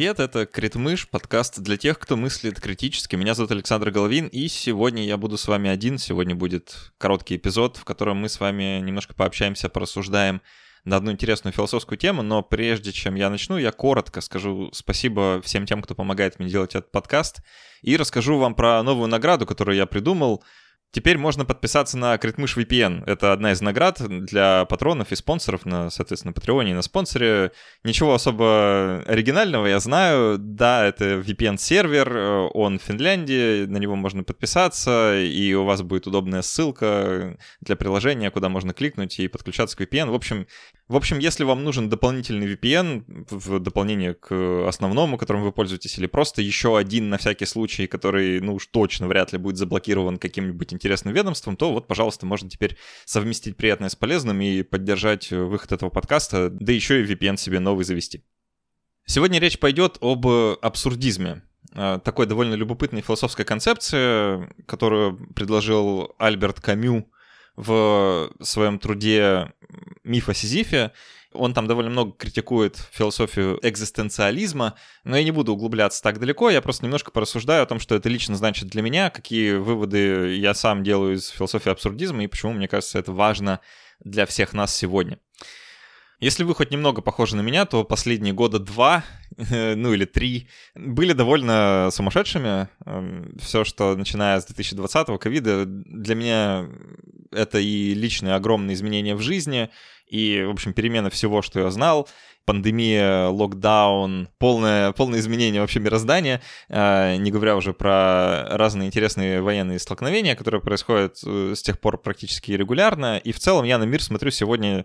Привет, это Критмыш, подкаст для тех, кто мыслит критически. Меня зовут Александр Головин, и сегодня я буду с вами один. Сегодня будет короткий эпизод, в котором мы с вами немножко пообщаемся, порассуждаем на одну интересную философскую тему, но прежде чем я начну, я коротко скажу спасибо всем тем, кто помогает мне делать этот подкаст, и расскажу вам про новую награду, которую я придумал — Теперь можно подписаться на Критмыш VPN. Это одна из наград для патронов и спонсоров на, соответственно, Патреоне и на спонсоре. Ничего особо оригинального я знаю. Да, это VPN-сервер, он в Финляндии, на него можно подписаться, и у вас будет удобная ссылка для приложения, куда можно кликнуть и подключаться к VPN. В общем, в общем, если вам нужен дополнительный VPN в дополнение к основному, которым вы пользуетесь, или просто еще один на всякий случай, который, ну уж точно вряд ли будет заблокирован каким-нибудь интересным ведомством, то вот, пожалуйста, можно теперь совместить приятное с полезным и поддержать выход этого подкаста, да еще и VPN себе новый завести. Сегодня речь пойдет об абсурдизме. А, такой довольно любопытной философской концепции, которую предложил Альберт Камю в своем труде «Миф о Сизифе». Он там довольно много критикует философию экзистенциализма, но я не буду углубляться так далеко, я просто немножко порассуждаю о том, что это лично значит для меня, какие выводы я сам делаю из философии абсурдизма и почему, мне кажется, это важно для всех нас сегодня. Если вы хоть немного похожи на меня, то последние года два, ну или три, были довольно сумасшедшими. Эм, Все, что начиная с 2020-го ковида, для меня это и личные огромные изменения в жизни, и, в общем, перемена всего, что я знал, пандемия, локдаун, полное, полное изменение вообще мироздания, э, не говоря уже про разные интересные военные столкновения, которые происходят э, с тех пор практически регулярно, и в целом я на мир смотрю сегодня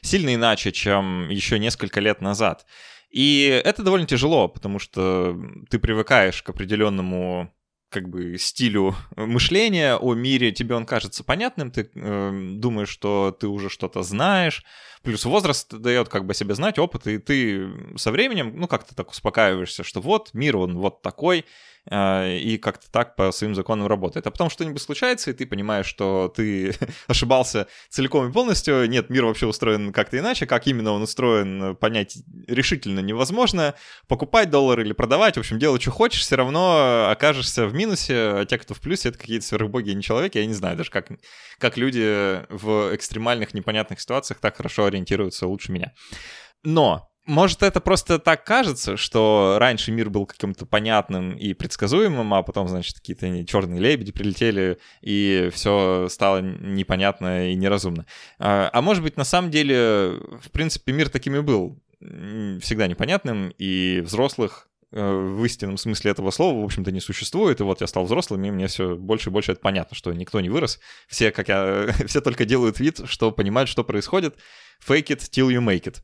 сильно иначе, чем еще несколько лет назад. И это довольно тяжело, потому что ты привыкаешь к определенному как бы стилю мышления о мире, тебе он кажется понятным, ты э, думаешь, что ты уже что-то знаешь, плюс возраст дает как бы себе знать, опыт, и ты со временем, ну, как-то так успокаиваешься, что вот, мир, он вот такой, и как-то так по своим законам работает. А потом что-нибудь случается, и ты понимаешь, что ты ошибался целиком и полностью, нет, мир вообще устроен как-то иначе, как именно он устроен, понять решительно невозможно, покупать доллар или продавать, в общем, делать, что хочешь, все равно окажешься в минусе, а те, кто в плюсе, это какие-то сверхбоги и не человеки, я не знаю даже, как, как люди в экстремальных непонятных ситуациях так хорошо ориентируются лучше меня. Но может, это просто так кажется, что раньше мир был каким-то понятным и предсказуемым, а потом, значит, какие-то черные лебеди прилетели, и все стало непонятно и неразумно. А, а может быть, на самом деле, в принципе, мир таким и был всегда непонятным, и взрослых Э, в истинном смысле этого слова, в общем-то, не существует. И вот я стал взрослым, и мне все больше и больше это понятно, что никто не вырос. Все, как я, все только делают вид, что понимают, что происходит. Fake it till you make it.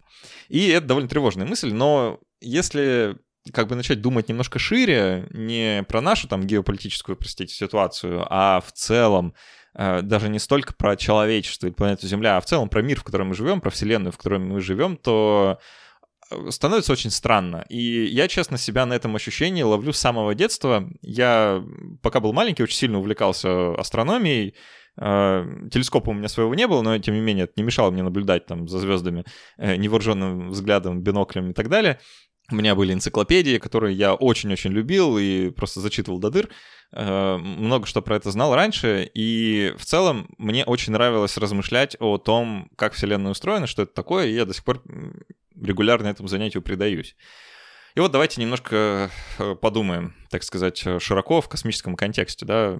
И это довольно тревожная мысль, но если как бы начать думать немножко шире, не про нашу там геополитическую, простите, ситуацию, а в целом э, даже не столько про человечество и планету Земля, а в целом про мир, в котором мы живем, про Вселенную, в которой мы живем, то становится очень странно. И я, честно, себя на этом ощущении ловлю с самого детства. Я, пока был маленький, очень сильно увлекался астрономией. А, телескопа у меня своего не было, но, тем не менее, это не мешало мне наблюдать там за звездами э, невооруженным взглядом, биноклем и так далее. У меня были энциклопедии, которые я очень-очень любил и просто зачитывал до дыр. Э, много что про это знал раньше, и в целом мне очень нравилось размышлять о том, как Вселенная устроена, что это такое, и я до сих пор регулярно этому занятию предаюсь. И вот давайте немножко э, подумаем, так сказать, широко в космическом контексте, да,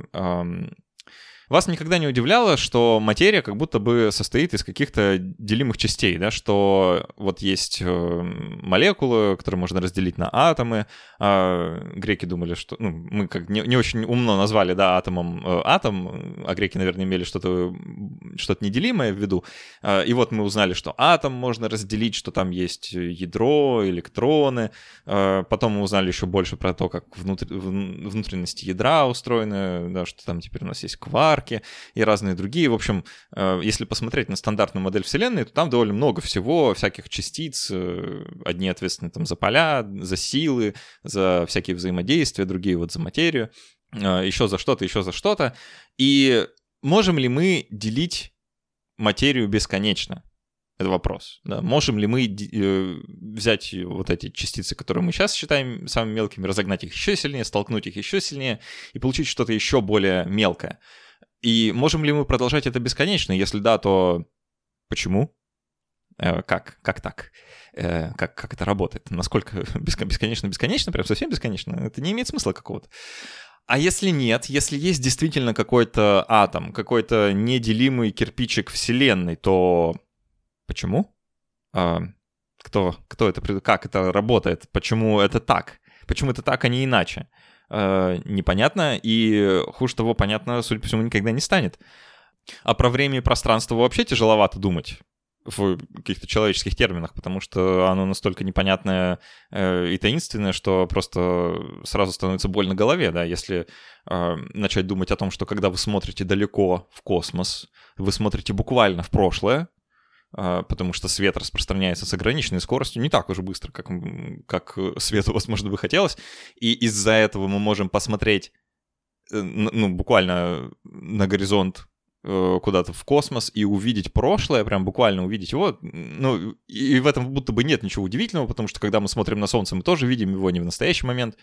вас никогда не удивляло, что материя как будто бы состоит из каких-то делимых частей, да, что вот есть э, молекулы, которые можно разделить на атомы. А греки думали, что... Ну, мы как не, не очень умно назвали, да, атомом э, атом, а греки, наверное, имели что-то что неделимое в виду. А, и вот мы узнали, что атом можно разделить, что там есть ядро, электроны. А, потом мы узнали еще больше про то, как внутр... внутренности ядра устроены, да, что там теперь у нас есть кварк, арки и разные другие. В общем, э, если посмотреть на стандартную модель Вселенной, то там довольно много всего, всяких частиц. Э, одни ответственны там за поля, за силы, за всякие взаимодействия, другие вот за материю, э, еще за что-то, еще за что-то. И можем ли мы делить материю бесконечно? Это вопрос. Да? Можем ли мы взять вот эти частицы, которые мы сейчас считаем самыми мелкими, разогнать их еще сильнее, столкнуть их еще сильнее и получить что-то еще более мелкое? И можем ли мы продолжать это бесконечно? Если да, то почему? Э, как? Как так? Э, как, как это работает? Насколько бесконечно-бесконечно? Прям совсем бесконечно? Это не имеет смысла какого-то. А если нет, если есть действительно какой-то атом, какой-то неделимый кирпичик Вселенной, то Почему? А, кто, кто это, как это работает? Почему это так? Почему это так, а не иначе? А, непонятно, и хуже того, понятно, судя по всему, никогда не станет. А про время и пространство вообще тяжеловато думать в каких-то человеческих терминах, потому что оно настолько непонятное э, и таинственное, что просто сразу становится больно голове, да, если э, начать думать о том, что когда вы смотрите далеко в космос, вы смотрите буквально в прошлое, потому что свет распространяется с ограниченной скоростью не так уже быстро, как, как свету, возможно, бы хотелось. И из-за этого мы можем посмотреть, э, ну, буквально на горизонт э, куда-то в космос и увидеть прошлое, прям буквально увидеть его. Ну, и в этом будто бы нет ничего удивительного, потому что когда мы смотрим на Солнце, мы тоже видим его не в настоящий момент,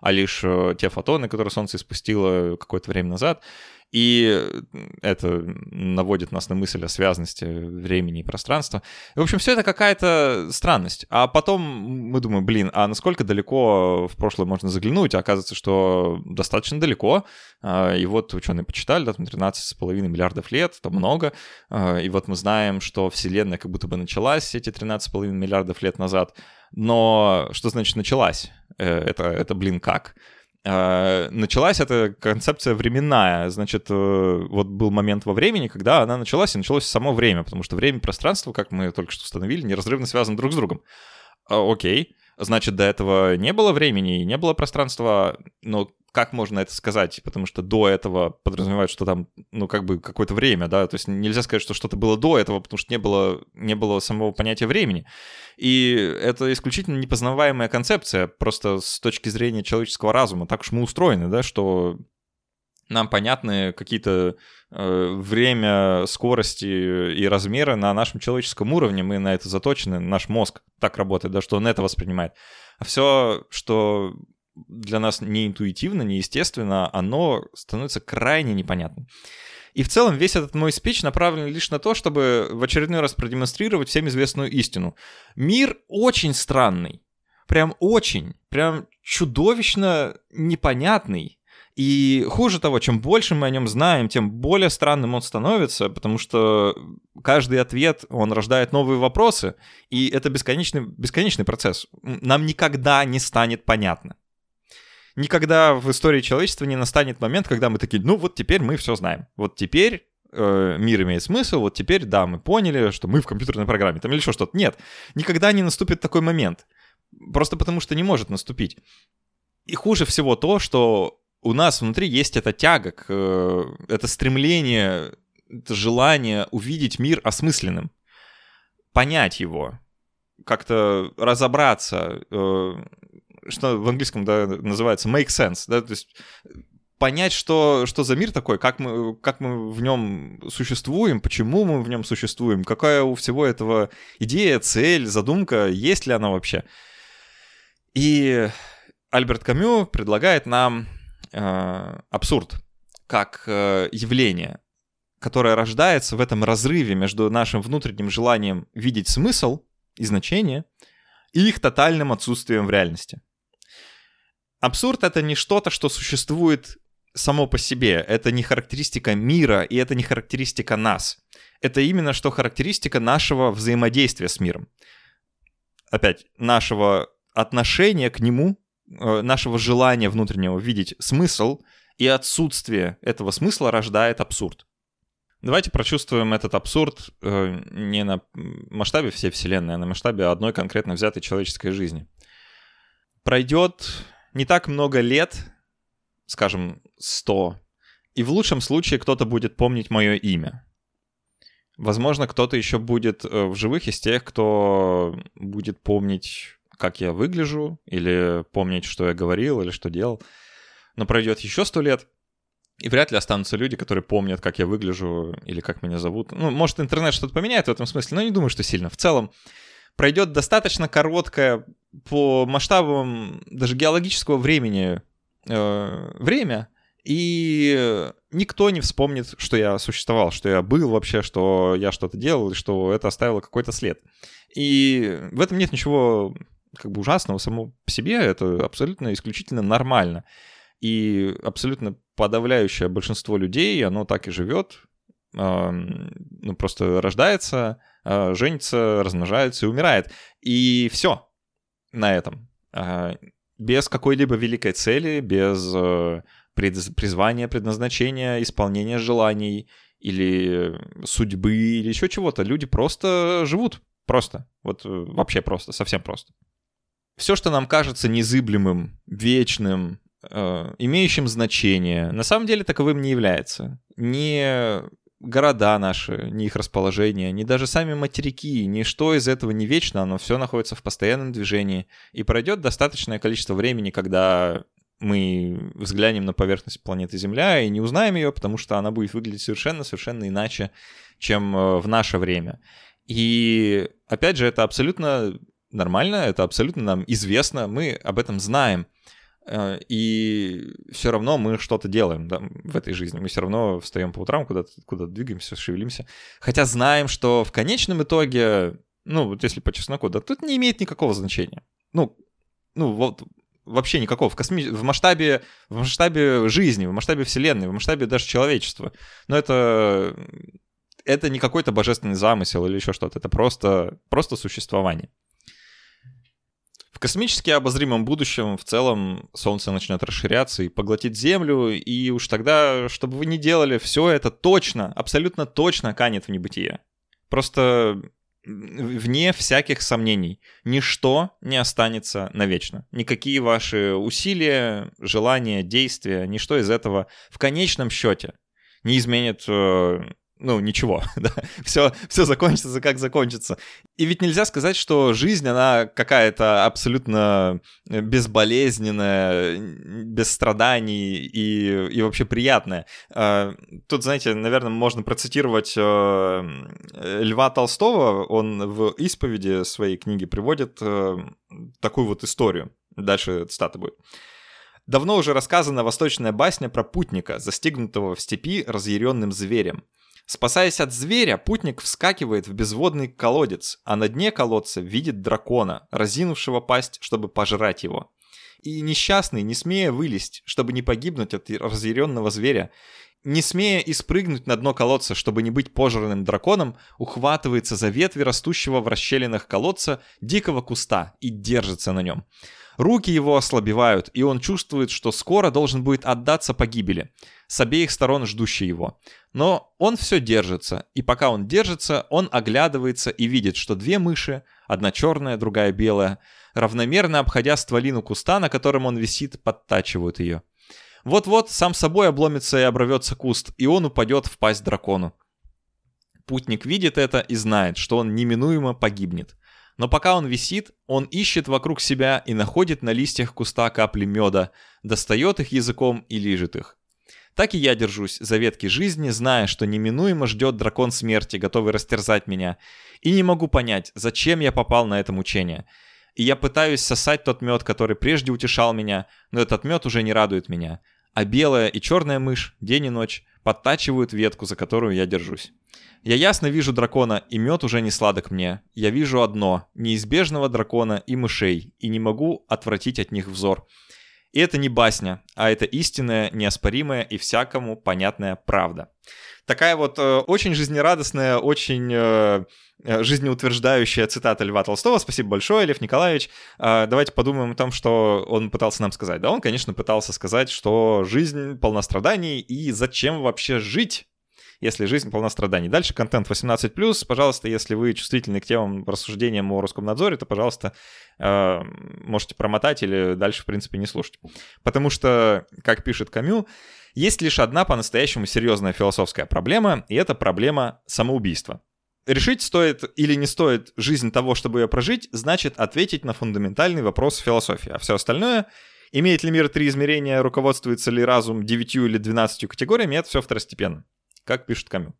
а лишь э, те фотоны, которые Солнце испустило какое-то время назад. И это наводит нас на мысль о связности времени и пространства. В общем, все это какая-то странность. А потом мы думаем, блин, а насколько далеко в прошлое можно заглянуть? А оказывается, что достаточно далеко. А, и вот ученые почитали, да, там 13,5 миллиардов лет, это много. А, и вот мы знаем, что Вселенная как будто бы началась эти 13,5 миллиардов лет назад. Но что значит началась? Э, это, это блин, как? А, началась эта концепция временная. Значит, э, вот был момент во времени, когда она началась, и началось само время, потому что время и пространство, как мы только что установили, неразрывно связаны друг с другом. А, окей, значит, до этого не было времени и не было пространства, но как можно это сказать? Потому что до этого подразумевают, что там, ну, как бы какое-то время, да, то есть нельзя сказать, что что-то было до этого, потому что не было, не было самого понятия времени. И это исключительно непознаваемая концепция, просто с точки зрения человеческого разума. Так уж мы устроены, да, что нам понятны какие-то э, время, скорости и размеры на нашем человеческом уровне, мы на это заточены, наш мозг так работает, да, что он это воспринимает. А все, что для нас не интуитивно, не естественно, оно становится крайне непонятным. И в целом весь этот мой спич направлен лишь на то, чтобы в очередной раз продемонстрировать всем известную истину. Мир очень странный. Прям очень. Прям чудовищно непонятный. И хуже того, чем больше мы о нем знаем, тем более странным он становится, потому что каждый ответ, он рождает новые вопросы, и это бесконечный, бесконечный процесс. Нам никогда не станет понятно никогда в истории человечества не настанет момент, когда мы такие, ну вот теперь мы все знаем. Вот теперь э, мир имеет смысл, вот теперь, да, мы поняли, что мы в компьютерной программе, там или еще что-то. Нет, никогда не наступит такой момент. Просто потому что не может наступить. И хуже всего то, что у нас внутри есть эта тяга, к, э, это стремление, это желание увидеть мир осмысленным, понять его, как-то разобраться, э, что в английском да, называется make sense, да, то есть понять, что, что за мир такой, как мы, как мы в нем существуем, почему мы в нем существуем, какая у всего этого идея, цель, задумка, есть ли она вообще. И Альберт Камю предлагает нам э, абсурд как э, явление, которое рождается в этом разрыве между нашим внутренним желанием видеть смысл и значение и их тотальным отсутствием в реальности. Абсурд — это не что-то, что существует само по себе. Это не характеристика мира, и это не характеристика нас. Это именно что характеристика нашего взаимодействия с миром. Опять, нашего отношения к нему, э, нашего желания внутреннего видеть смысл, и отсутствие этого смысла рождает абсурд. Давайте прочувствуем этот абсурд э, не на масштабе всей Вселенной, а на масштабе одной конкретно взятой человеческой жизни. Пройдет не так много лет, скажем, 100, и в лучшем случае кто-то будет помнить мое имя. Возможно, кто-то еще будет э, в живых из тех, кто будет помнить, как я выгляжу, или помнить, что я говорил, или что делал. Но пройдет еще сто лет, И вряд ли останутся люди, которые помнят, как я выгляжу или как меня зовут. Ну, может, интернет что-то поменяет в этом смысле, но не думаю, что сильно. В целом, пройдет достаточно короткое по масштабам даже геологического времени э, время, и никто не вспомнит, что я существовал, что я был вообще, что я что-то делал, и что это оставило какой-то след. И в этом нет ничего как бы ужасного само по себе, это абсолютно исключительно нормально. И абсолютно подавляющее большинство людей, оно так и живет, ну, просто рождается, а, женится, размножается и умирает. И все на этом. А, без какой-либо великой цели, без э, призвания, предназначения, исполнения желаний или судьбы или еще чего-то. Люди просто живут. Просто. Вот э, вообще просто, совсем просто. Все, что нам кажется незыблемым, вечным, э, имеющим значение, на самом деле таковым не является. Не города наши, ни их расположение, ни даже сами материки, ничто из этого не вечно, оно все находится в постоянном движении. И пройдет достаточное количество времени, когда мы взглянем на поверхность планеты Земля и не узнаем ее, потому что она будет выглядеть совершенно-совершенно иначе, чем э, в наше время. И опять же, это абсолютно нормально, это абсолютно нам известно, мы об этом знаем. Э, и все равно мы что-то делаем да, в этой жизни. Мы все равно встаем по утрам, куда-то куда двигаемся, шевелимся. Хотя знаем, что в конечном итоге, ну, вот если по чесноку, да, тут не имеет никакого значения. Ну, ну вот вообще никакого. В, косми... в, масштабе, в масштабе жизни, в масштабе Вселенной, в масштабе даже человечества. Но это, это не какой-то божественный замысел или еще что-то. Это просто, просто существование. В космически обозримом будущем в целом Солнце начнет расширяться и поглотить Землю, и уж тогда, чтобы вы не делали, все это точно, абсолютно точно канет в небытие. Просто вне всяких сомнений. Ничто не останется навечно. Никакие ваши усилия, желания, действия, ничто из этого в конечном счете не изменит э, ну, ничего, да, все, все закончится, как закончится. И ведь нельзя сказать, что жизнь, она какая-то абсолютно безболезненная, без страданий и, и вообще приятная. А, тут, знаете, наверное, можно процитировать э, Льва Толстого, он в исповеди своей книги приводит э, такую вот историю. Дальше цитата будет. Давно уже рассказана восточная басня про путника, застигнутого в степи разъяренным зверем. Спасаясь от зверя, путник вскакивает в безводный колодец, а на дне колодца видит дракона, разинувшего пасть, чтобы пожрать его. И несчастный, не смея вылезть, чтобы не погибнуть от разъяренного зверя, не смея испрыгнуть на дно колодца, чтобы не быть пожранным драконом, ухватывается за ветви растущего в расщелинах колодца дикого куста и держится на нем. Руки его ослабевают, и он чувствует, что скоро должен будет отдаться погибели, с обеих сторон ждущей его. Но он все держится, и пока он держится, он оглядывается и видит, что две мыши, одна черная, другая белая, равномерно обходя стволину куста, на котором он висит, подтачивают ее. Вот-вот сам собой обломится и обрывется куст, и он упадет в пасть дракону. Путник видит это и знает, что он неминуемо погибнет. Но пока он висит, он ищет вокруг себя и находит на листьях куста капли меда, достает их языком и лижет их. Так и я держусь за ветки жизни, зная, что неминуемо ждет дракон смерти, готовый растерзать меня. И не могу понять, зачем я попал на это мучение. И я пытаюсь сосать тот мед, который прежде утешал меня, но этот мед уже не радует меня. А белая и черная мышь, день и ночь, подтачивают ветку, за которую я держусь. Я ясно вижу дракона, и мед уже не сладок мне. Я вижу одно — неизбежного дракона и мышей, и не могу отвратить от них взор. И это не басня, а это истинная, неоспоримая и всякому понятная правда. Такая вот э, очень жизнерадостная, очень э, э, жизнеутверждающая цитата Льва Толстого. Спасибо большое, Лев Николаевич. Э, давайте подумаем о том, что он пытался нам сказать. Да, он, конечно, пытался сказать, что жизнь полна страданий, и зачем вообще жить? Если жизнь полна страданий. Дальше контент 18+. Пожалуйста, если вы чувствительны к темам рассуждениям о Роскомнадзоре, то, пожалуйста, э, можете промотать или дальше, в принципе, не слушать. Потому что, как пишет Камю, есть лишь одна по-настоящему серьезная философская проблема, и это проблема самоубийства. Решить, стоит или не стоит жизнь того, чтобы ее прожить, значит ответить на фундаментальный вопрос философии, а все остальное Имеет ли мир три измерения, руководствуется ли разум девятью или двенадцатью категориями, это все второстепенно, как пишет Камю.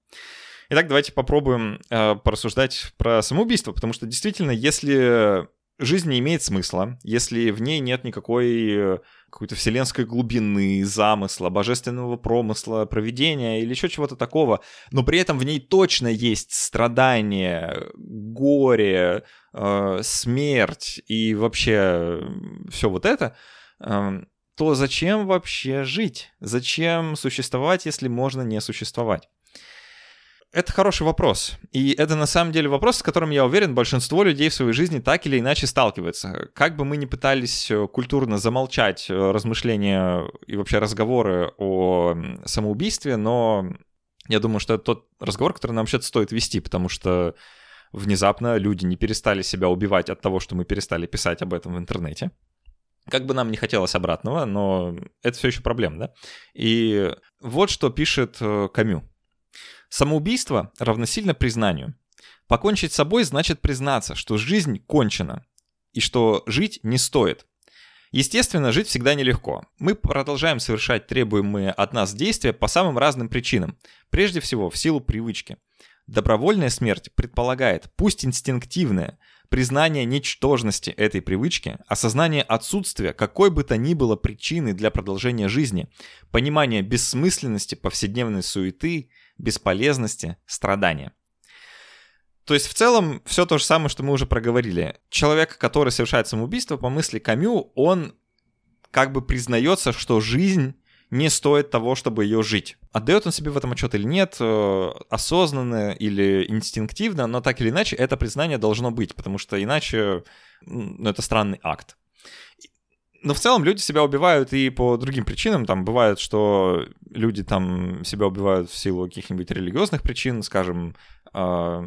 Итак, давайте попробуем э, порассуждать про самоубийство, потому что действительно, если жизнь не имеет смысла, если в ней нет никакой э, какой-то вселенской глубины, замысла, божественного промысла, проведения или еще чего-то такого, но при этом в ней точно есть страдания, горе, э, смерть и вообще все вот это, э, то зачем вообще жить? Зачем существовать, если можно не существовать? Это хороший вопрос. И это на самом деле вопрос, с которым, я уверен, большинство людей в своей жизни так или иначе сталкиваются. Как бы мы ни пытались э, культурно замолчать э, размышления и вообще разговоры о самоубийстве, но я думаю, что это тот разговор, который нам вообще стоит вести, потому что внезапно люди не перестали себя убивать от того, что мы перестали писать об этом в интернете. Как бы нам не хотелось обратного, но это все еще проблема, да? И вот что пишет э, Камю. Самоубийство равносильно признанию. Покончить с собой значит признаться, что жизнь кончена и что жить не стоит. Естественно, жить всегда нелегко. Мы продолжаем совершать требуемые от нас действия по самым разным причинам. Прежде всего, в силу привычки. Добровольная смерть предполагает, пусть инстинктивное, признание ничтожности этой привычки, осознание отсутствия какой бы то ни было причины для продолжения жизни, понимание бессмысленности повседневной суеты – бесполезности, страдания. То есть в целом все то же самое, что мы уже проговорили. Человек, который совершает самоубийство, по мысли Камю, он как бы признается, что жизнь не стоит того, чтобы ее жить. Отдает он себе в этом отчет или нет, э, осознанно или инстинктивно, но так или иначе это признание должно быть, потому что иначе ну, это странный акт. Но в целом люди себя убивают и по другим причинам. Там бывает, что люди там себя убивают в силу каких-нибудь религиозных причин, скажем, э,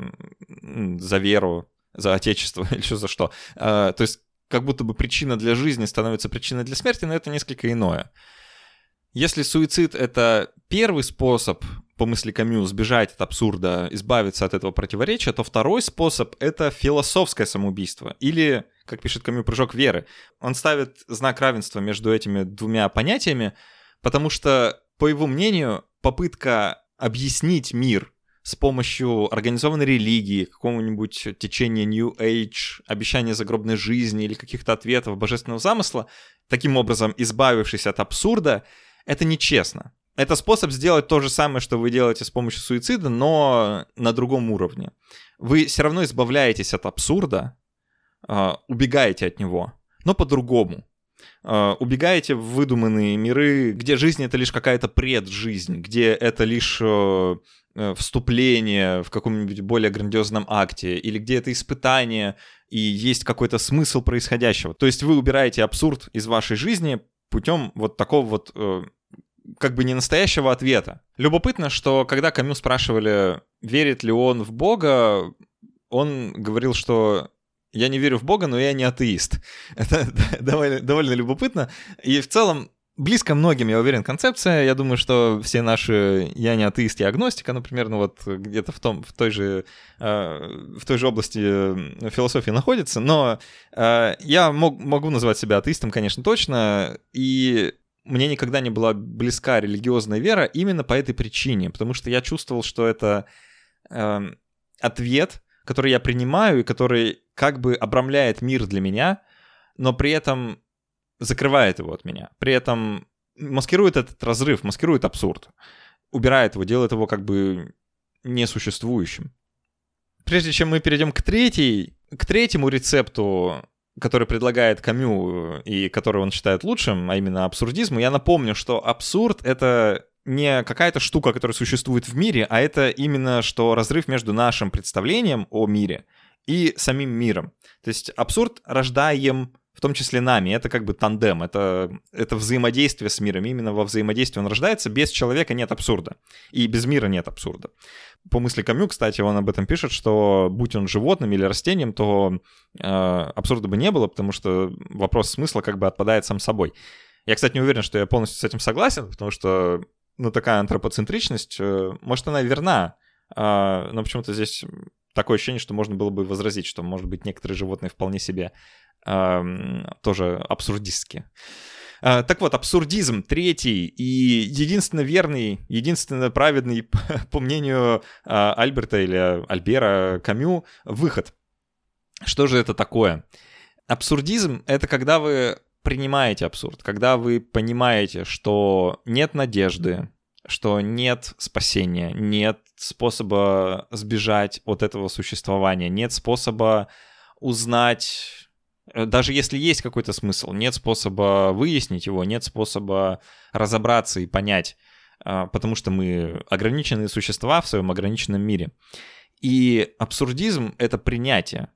за веру, за отечество или что за что. Э, то есть как будто бы причина для жизни становится причиной для смерти, но это несколько иное. Если суицид — это первый способ, по мысли Камю, сбежать от абсурда, избавиться от этого противоречия, то второй способ — это философское самоубийство или как пишет Камю, прыжок веры. Он ставит знак равенства между этими двумя понятиями, потому что, по его мнению, попытка объяснить мир с помощью организованной религии, какого-нибудь течения New Age, обещания загробной жизни или каких-то ответов божественного замысла, таким образом избавившись от абсурда, это нечестно. Это способ сделать то же самое, что вы делаете с помощью суицида, но на другом уровне. Вы все равно избавляетесь от абсурда, а, убегаете от него, но по-другому. Uh, убегаете в выдуманные миры, где жизнь это лишь какая-то преджизнь, где это лишь uh, вступление в каком-нибудь более грандиозном акте, или где это испытание и есть какой-то смысл происходящего. То есть вы убираете абсурд из вашей жизни путем вот такого вот uh, как бы не настоящего ответа. Любопытно, что когда Камю спрашивали, верит ли он в Бога, он говорил, что я не верю в Бога, но я не атеист. Это довольно, довольно любопытно. И в целом близко многим, я уверен, концепция. Я думаю, что все наши «я не атеист, я агностик», оно примерно вот где-то в, том, в, той, же, э, в той же области э, философии находится. Но э, я мог, могу назвать себя атеистом, конечно, точно. И мне никогда не была близка религиозная вера именно по этой причине. Потому что я чувствовал, что это ответ, который я принимаю и который как бы обрамляет мир для меня, но при этом закрывает его от меня. При этом маскирует этот разрыв, маскирует абсурд. Убирает его, делает его как бы несуществующим. Прежде чем мы перейдем к третьей, к третьему рецепту, который предлагает Камю и который он считает лучшим, а именно абсурдизму, я напомню, что абсурд — это не какая-то штука, которая существует в мире, а это именно что разрыв между нашим представлением о мире — и самим миром. То есть абсурд рождаем в том числе нами. Это как бы тандем, это, это взаимодействие с миром. Именно во взаимодействии он рождается. Без человека нет абсурда. И без мира нет абсурда. По мысли Камю, кстати, он об этом пишет, что будь он животным или растением, то э, абсурда бы не было, потому что вопрос смысла как бы отпадает сам собой. Я, кстати, не уверен, что я полностью с этим согласен, потому что ну, такая антропоцентричность, э, может, она верна, э, но почему-то здесь такое ощущение, что можно было бы возразить, что, может быть, некоторые животные вполне себе тоже абсурдистские. А, так вот, абсурдизм третий и единственно верный, единственно праведный, по мнению а, Альберта или Альбера Камю, выход. Что же это такое? Абсурдизм — это когда вы принимаете абсурд, когда вы понимаете, что нет надежды, что нет спасения, нет способа сбежать от этого существования, нет способа узнать, даже если есть какой-то смысл, нет способа выяснить его, нет способа разобраться и понять, а, потому что мы ограниченные существа в своем ограниченном мире. И абсурдизм — это принятие,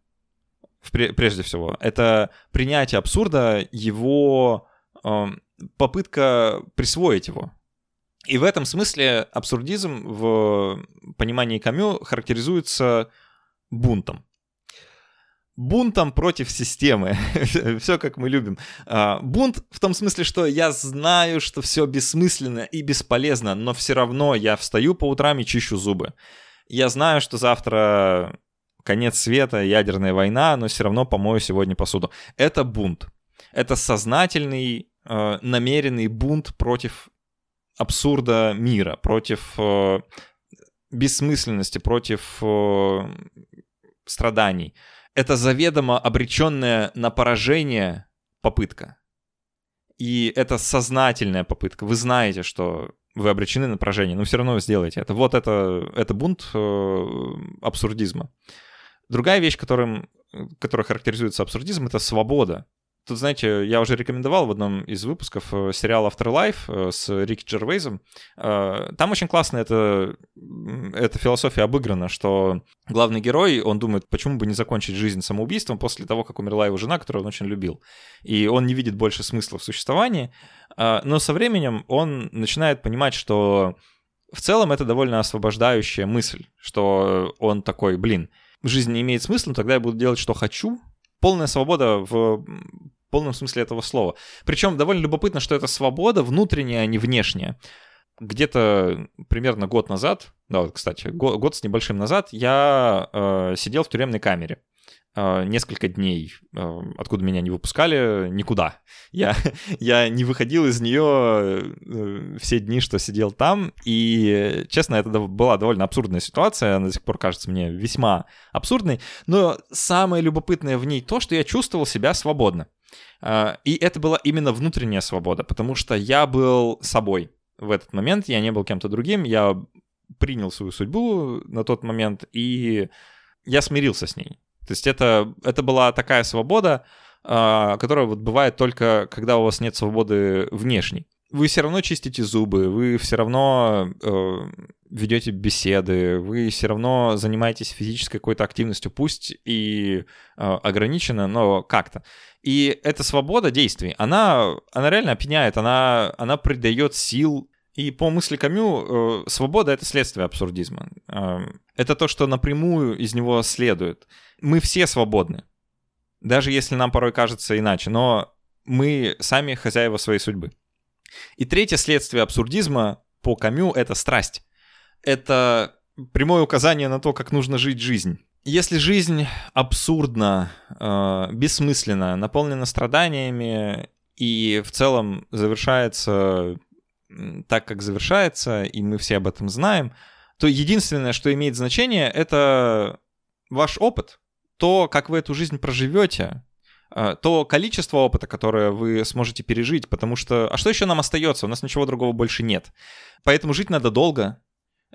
прежде всего. Это принятие абсурда, его попытка присвоить его. И в этом смысле абсурдизм в понимании Камю характеризуется бунтом. Бунтом против системы. все как мы любим. А, бунт в том смысле, что я знаю, что все бессмысленно и бесполезно, но все равно я встаю по утрам и чищу зубы. Я знаю, что завтра конец света, ядерная война, но все равно помою сегодня посуду. Это бунт. Это сознательный, э, намеренный бунт против абсурда мира, против э, бессмысленности, против страданий. Это заведомо обреченная на поражение попытка. И это сознательная попытка. Вы знаете, что вы обречены на поражение, но все равно вы сделаете это. Вот это, это бунт э, абсурдизма. Другая вещь, которым, которая характеризуется абсурдизм, это свобода. Тут, знаете, я уже рекомендовал в одном из выпусков э, сериал Afterlife э, с Рикки Джервейзом. Э, там очень классно это, эта философия обыграна, что главный герой, он думает, почему бы не закончить жизнь самоубийством после того, как умерла его жена, которую он очень любил. И он не видит больше смысла в существовании. Но со временем он начинает понимать, что в целом это довольно освобождающая мысль, что он такой, блин, жизнь не имеет смысла, тогда я буду делать, что хочу. Полная свобода в полном смысле этого слова. Причем довольно любопытно, что это свобода внутренняя, а не внешняя. Где-то примерно год назад, да, вот, кстати, год, год с небольшим назад, я э, сидел в тюремной камере. Э, несколько дней, э, откуда меня не выпускали, никуда. Я, я не выходил из нее э, все дни, что сидел там, и, честно, это была довольно абсурдная ситуация, она до сих пор кажется мне весьма абсурдной, но самое любопытное в ней то, что я чувствовал себя свободно. И это была именно внутренняя свобода, потому что я был собой в этот момент, я не был кем-то другим, я принял свою судьбу на тот момент, и я смирился с ней. То есть это, это была такая свобода, э, которая вот бывает только, когда у вас нет свободы внешней. Вы все равно чистите зубы, вы все равно э, ведете беседы, вы все равно занимаетесь физической какой-то активностью, пусть и э, ограниченно, но как-то. И эта свобода действий, она, она реально опьяняет, она, она придает сил и по мысли Камю, э, свобода — это следствие абсурдизма. Э, это то, что напрямую из него следует. Мы все свободны, даже если нам порой кажется иначе, но мы сами хозяева своей судьбы. И третье следствие абсурдизма по Камю — это страсть. Это прямое указание на то, как нужно жить жизнь. Если жизнь абсурдна, э, бессмысленна, наполнена страданиями и в целом завершается так, как завершается, и мы все об этом знаем, то единственное, что имеет значение, это ваш опыт, то, как вы эту жизнь проживете, а, то количество опыта, которое вы сможете пережить, потому что... А что еще нам остается? У нас ничего другого больше нет. Поэтому жить надо долго,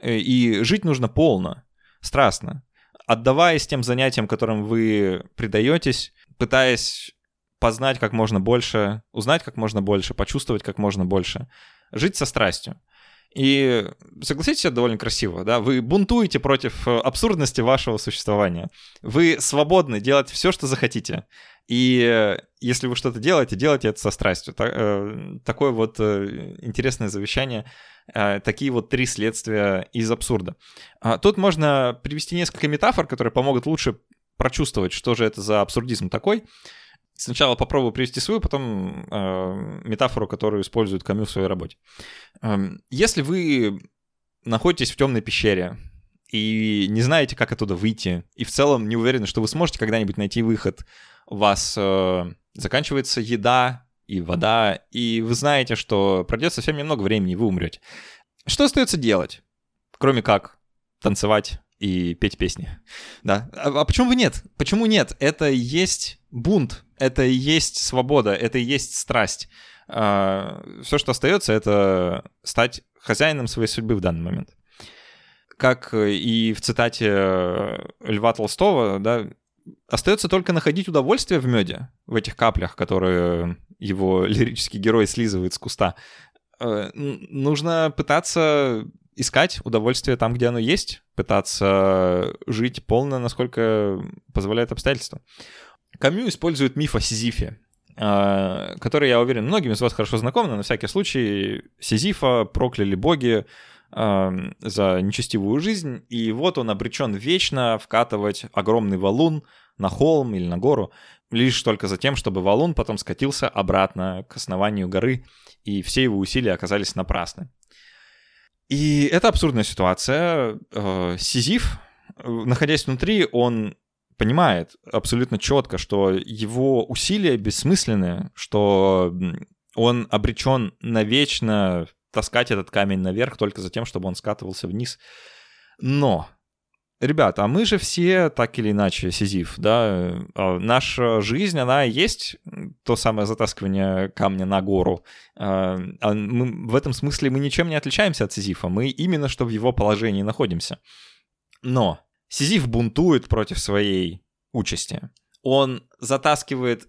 э, и жить нужно полно, страстно, отдаваясь тем занятиям, которым вы предаетесь, пытаясь познать как можно больше, узнать как можно больше, почувствовать как можно больше жить со страстью. И согласитесь, это довольно красиво, да? Вы бунтуете против э, абсурдности вашего существования. Вы свободны делать все, что захотите. И э, если вы что-то делаете, делайте это со страстью. Э, такое вот интересное завещание, такие вот три следствия из абсурда. А тут можно привести несколько метафор, которые помогут лучше прочувствовать, что же это за абсурдизм такой. Сначала попробую привести свою, потом э, метафору, которую использует Камю в своей работе. Э, если вы находитесь в темной пещере и не знаете, как оттуда выйти, и в целом не уверены, что вы сможете когда-нибудь найти выход, у вас э, заканчивается еда, и вода, и вы знаете, что пройдет совсем немного времени, и вы умрете. Что остается делать, кроме как танцевать и петь песни? Да. А, а почему бы нет? Почему нет? Это и есть бунт, это и есть свобода, это и есть страсть. А, все, что остается, это стать хозяином своей судьбы в данный момент. Как и в цитате Льва Толстого, да, остается только находить удовольствие в меде, в этих каплях, которые его лирический герой слизывает с куста. Э, нужно пытаться искать удовольствие там, где оно есть, пытаться жить полно, насколько позволяет обстоятельства. Камю использует миф о Сизифе, э, который, я уверен, многим из вас хорошо знаком, но на всякий случай Сизифа прокляли боги э, за нечестивую жизнь, и вот он обречен вечно вкатывать огромный валун на холм или на гору, лишь только за тем, чтобы валун потом скатился обратно к основанию горы, и все его усилия оказались напрасны. И это абсурдная ситуация. Э, Сизиф, находясь внутри, он понимает абсолютно четко, что его усилия бессмысленны, что он обречен навечно таскать этот камень наверх только за тем, чтобы он скатывался вниз. Но Ребята, а мы же все так или иначе сизиф, да? А наша жизнь, она есть то самое затаскивание камня на гору. А, а мы, в этом смысле мы ничем не отличаемся от сизифа. Мы именно что в его положении находимся. Но сизиф бунтует против своей участи. Он затаскивает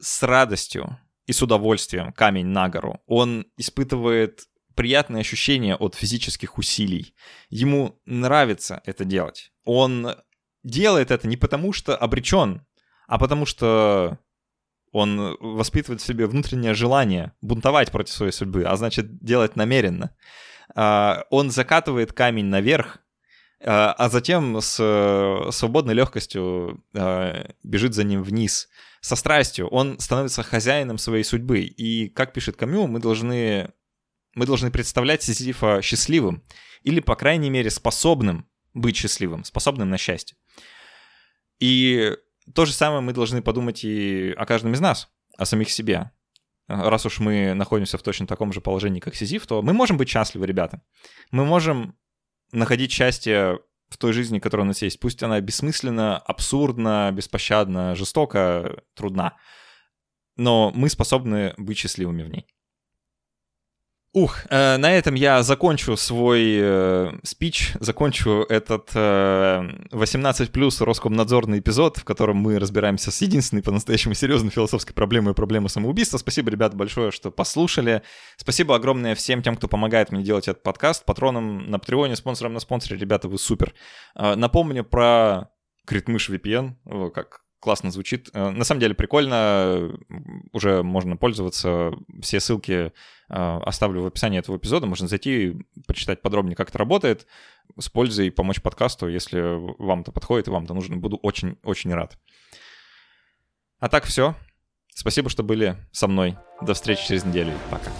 с радостью и с удовольствием камень на гору. Он испытывает приятное ощущение от физических усилий. Ему нравится это делать. Он делает это не потому, что обречен, а потому что он воспитывает в себе внутреннее желание бунтовать против своей судьбы, а значит делать намеренно. А, он закатывает камень наверх, а, а затем с свободной легкостью а, бежит за ним вниз. Со страстью он становится хозяином своей судьбы. И, как пишет Камю, мы должны мы должны представлять Сизифа счастливым или, по крайней мере, способным быть счастливым, способным на счастье. И то же самое мы должны подумать и о каждом из нас, о самих себе. Раз уж мы находимся в точно таком же положении, как Сизиф, то мы можем быть счастливы, ребята. Мы можем находить счастье в той жизни, которая у нас есть. Пусть она бессмысленна, абсурдна, беспощадна, жестока, трудна. Но мы способны быть счастливыми в ней. Ух, э, на этом я закончу свой э, спич, закончу этот э, 18 плюс Роскомнадзорный эпизод, в котором мы разбираемся с единственной по-настоящему серьезной философской проблемой проблемой самоубийства. Спасибо, ребят, большое, что послушали. Спасибо огромное всем тем, кто помогает мне делать этот подкаст, патронам на Патреоне, спонсорам на спонсоре, ребята, вы супер. Э, напомню про Критмыш VPN, как классно звучит. Э, на самом деле прикольно, уже можно пользоваться. Все ссылки э, оставлю в описании этого эпизода. Можно зайти, почитать подробнее, как это работает, с пользой помочь подкасту, если вам это подходит и вам это нужно. Буду очень-очень рад. А так все. Спасибо, что были со мной. До встречи через неделю. Пока.